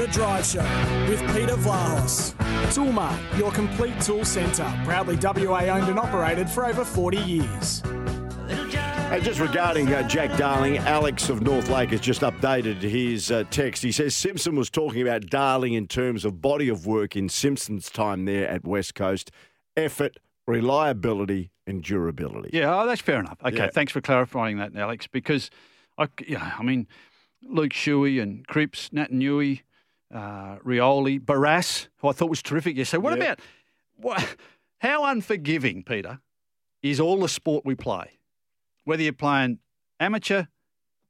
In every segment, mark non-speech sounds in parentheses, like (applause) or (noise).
The Drive Show with Peter Vlahos. Toolmart, your complete tool centre. Proudly WA owned and operated for over 40 years. Hey, just regarding uh, Jack Darling, Alex of North Lake has just updated his uh, text. He says Simpson was talking about Darling in terms of body of work in Simpson's time there at West Coast, effort, reliability, and durability. Yeah, oh, that's fair enough. Okay, Yeah. thanks for clarifying that, Alex, because I, yeah, I mean, Luke Shuey and Cripps, Naitanui, uh, Rioli, Barrass, who I thought was terrific yesterday. What Yeah. about what, how unforgiving, Peter, is all the sport we play? Whether you're playing amateur,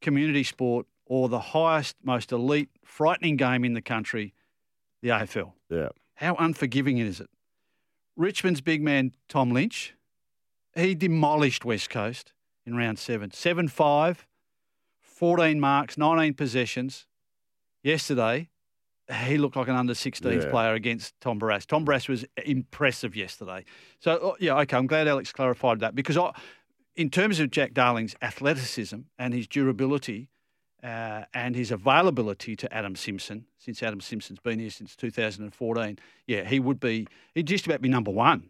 community sport, or the highest, most elite, frightening game in the country, the AFL. Yeah. How unforgiving is it? Richmond's big man, Tom Lynch, he demolished West Coast in round seven. 7 5, 14 marks, 19 possessions. Yesterday, he looked like an under 16s Yeah. player against Tom Barrass. Tom Barrass was impressive yesterday. So, oh, yeah, okay, I'm glad Alex clarified that because I, in terms of Jack Darling's athleticism and his durability, uh, and his availability to Adam Simpson, since Adam Simpson's been here since 2014, yeah, he would be, he'd just about be number one.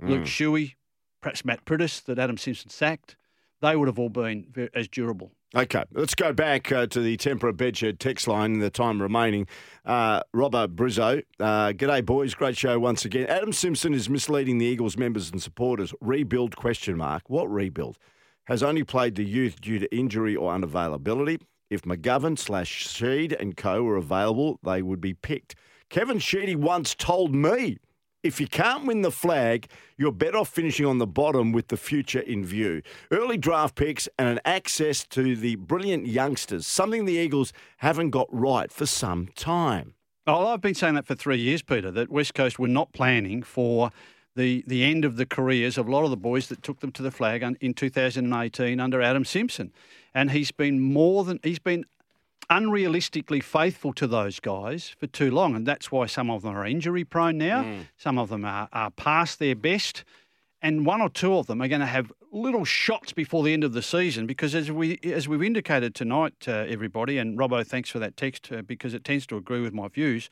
Luke Shuey, perhaps Matt Priddis, that Adam Simpson sacked, they would have all been as durable. Okay, let's go back uh, to the Tempera Bedshed text line in the time remaining. Uh, Robbo Brizzo, uh, g'day boys, great show once again. Adam Simpson is misleading the Eagles members and supporters. Rebuild question mark. What rebuild? Has only played the youth due to injury or unavailability. If McGovern slash Sheed and co were available, they would be picked. Kevin Sheedy once told me if you can't win the flag, you're better off finishing on the bottom with the future in view. Early draft picks and an access to the brilliant youngsters, something the Eagles haven't got right for some time. Oh, I've been saying that for three years, Peter, that West Coast were not planning for the, the end of the careers of a lot of the boys that took them to the flag in 2018 under Adam Simpson. And he's been more than, he's been unrealistically faithful to those guys for too long. And that's why some of them are injury prone now, some of them are, are past their best. And one or two of them are going to have little shots before the end of the season because, as we as we've indicated tonight, uh, everybody, and Robbo, thanks for that text uh, because it tends to agree with my views.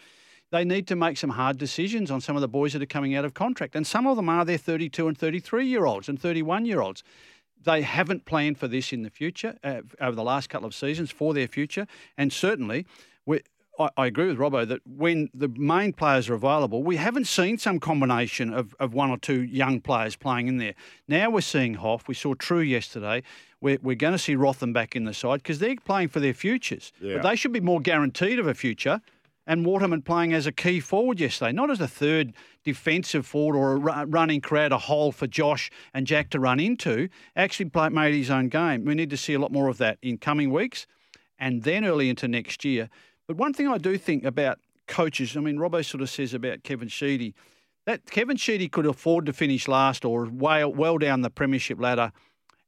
They need to make some hard decisions on some of the boys that are coming out of contract, and some of them are their 32 and 33 year olds and 31 year olds. They haven't planned for this in the future uh, over the last couple of seasons for their future, and certainly we. I, I agree with Robbo that when the main players are available, we haven't seen some combination of, of one or two young players playing in there. Now we're seeing Hoff. We saw Trew yesterday. We're, we're going to see Rotham back in the side because they're playing for their futures. Yeah. But they should be more guaranteed of a future. And Waterman playing as a key forward yesterday, not as a third defensive forward or a ru- running crowd, a hole for Josh and Jack to run into. Actually made his own game. We need to see a lot more of that in coming weeks and then early into next year. But one thing I do think about coaches, I mean, Robbo sort of says about Kevin Sheedy, that Kevin Sheedy could afford to finish last or well, well down the premiership ladder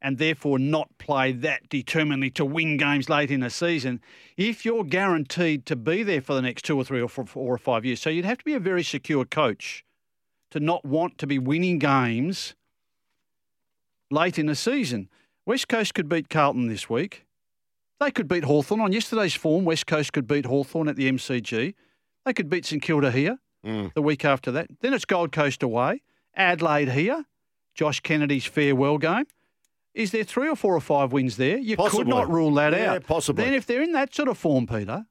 and therefore not play that determinedly to win games late in the season if you're guaranteed to be there for the next two or three or four, four or five years. So you'd have to be a very secure coach to not want to be winning games late in the season. West Coast could beat Carlton this week. They could beat Hawthorn On yesterday's form, West Coast could beat Hawthorn at the MCG. They could beat St Kilda here mm. the week after that. Then it's Gold Coast away, Adelaide here, Josh Kennedy's farewell game. Is there three or four or five wins there? You Possibly. could not rule that Yeah, out. possibly. Then if they're in that sort of form, Peter,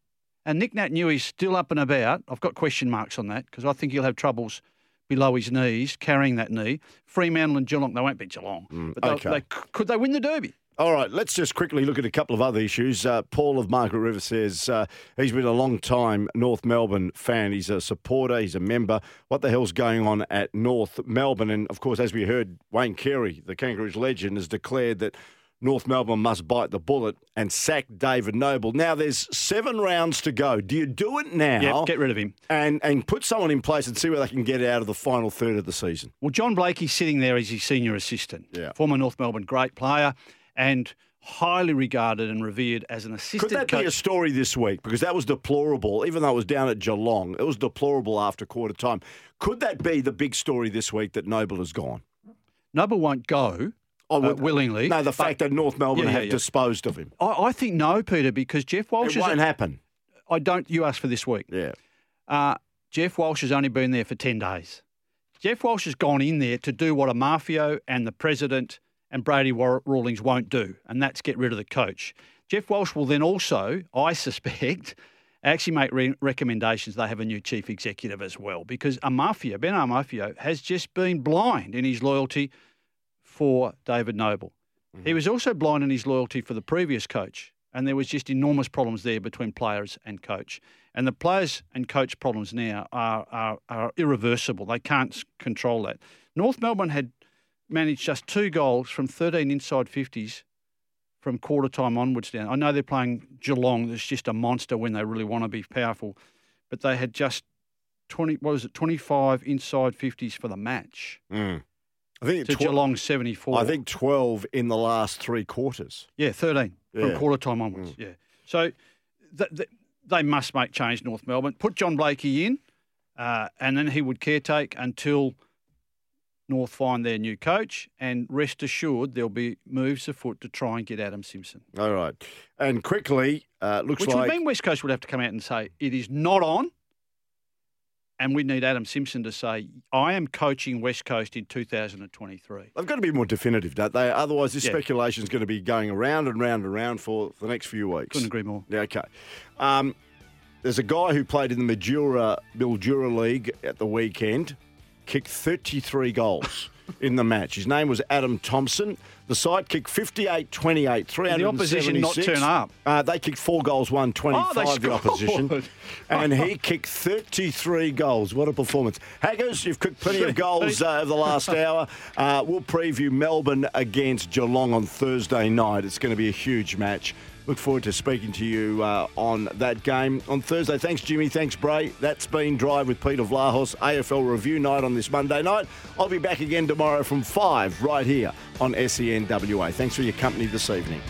and Nick Naitanui's still up and about, I've got question marks on that because I think he'll have troubles below his knees carrying that knee. Fremantle and Geelong, they won't beat Geelong. Mm, but okay. they, could they win the Derby? All right, let's just quickly look at a couple of other issues. Uh, Paul of Margaret River says uh, he's been a long time North Melbourne fan. He's a supporter, he's a member. What the hell's going on at North Melbourne? And of course, as we heard, Wayne Carey, the Kangaroos legend, has declared that North Melbourne must bite the bullet and sack David Noble. Now, there's seven rounds to go. Do you do it now? Yeah, get rid of him. and and put someone in place and see where they can get out of the final third of the season. Well, John Blakey's sitting there as his senior assistant. Yeah. Former North Melbourne great player and highly regarded and revered as an assistant. Could that coach. be a story this week? Because that was deplorable, even though it was down at Geelong. It was deplorable after quarter time. Could that be the big story this week that Noble has gone? Noble won't go Oh, uh, willingly. No, the fact that North Melbourne Yeah, yeah, have yeah. disposed of him. I, I think no, Peter, because Geoff Walsh It won't a- happen. I don't. You asked for this week. Yeah. Uh, Geoff Walsh has only been there for 10 days. Geoff Walsh has gone in there to do what Amarfio and the president and Brady Rawlings won't do, and that's get rid of the coach. Geoff Walsh will then also, I (laughs) suspect, actually make re- recommendations they have a new chief executive as well, because Amarfio, Ben Amarfio, has just been blind in his loyalty for David Noble. Mm-hmm. He was also blind in his loyalty for the previous coach, and there was just enormous problems there between players and coach. And the players and coach problems now are, are, are irreversible. They can't control that. North Melbourne had managed just two goals from 13 inside 50s from quarter time onwards down. I know they're playing Geelong. That's just a monster when they really want to be powerful. But they had just 20, what was it, 25 inside 50s for the match. Mm. I think to tw- Geelong 74. I think 12 in the last three quarters. Yeah, 13 yeah. from quarter time onwards. Mm. Yeah. So th- th- they must make change, North Melbourne. Put John Blakey in, uh, and then he would caretake until North find their new coach. And rest assured, there'll be moves afoot to try and get Adam Simpson. All right. And quickly, uh, looks Which like. Which would mean West Coast would have to come out and say, it is not on. And we need Adam Simpson to say, I am coaching West Coast in 2023. They've got to be more definitive, don't they? Otherwise, this yeah. speculation is going to be going around and round and round for the next few weeks. Couldn't agree more. Yeah, okay. Um, there's a guy who played in the Mildura, Mildura League at the weekend, kicked 33 goals. (laughs) in the match. His name was Adam Thompson. The side kicked 58 28, 376. the opposition not turn up. Uh, they kicked four goals, one 25, oh, the opposition. (laughs) and he kicked 33 goals. What a performance. Haggers, you've kicked plenty of (laughs) goals uh, over the last hour. Uh, we'll preview Melbourne against Geelong on Thursday night. It's going to be a huge match. Look forward to speaking to you uh, on that game on Thursday. Thanks, Jimmy. Thanks, Bray. That's been Drive with Peter Vlahos, AFL review night on this Monday night. I'll be back again tomorrow from 5 right here on SENWA. Thanks for your company this evening.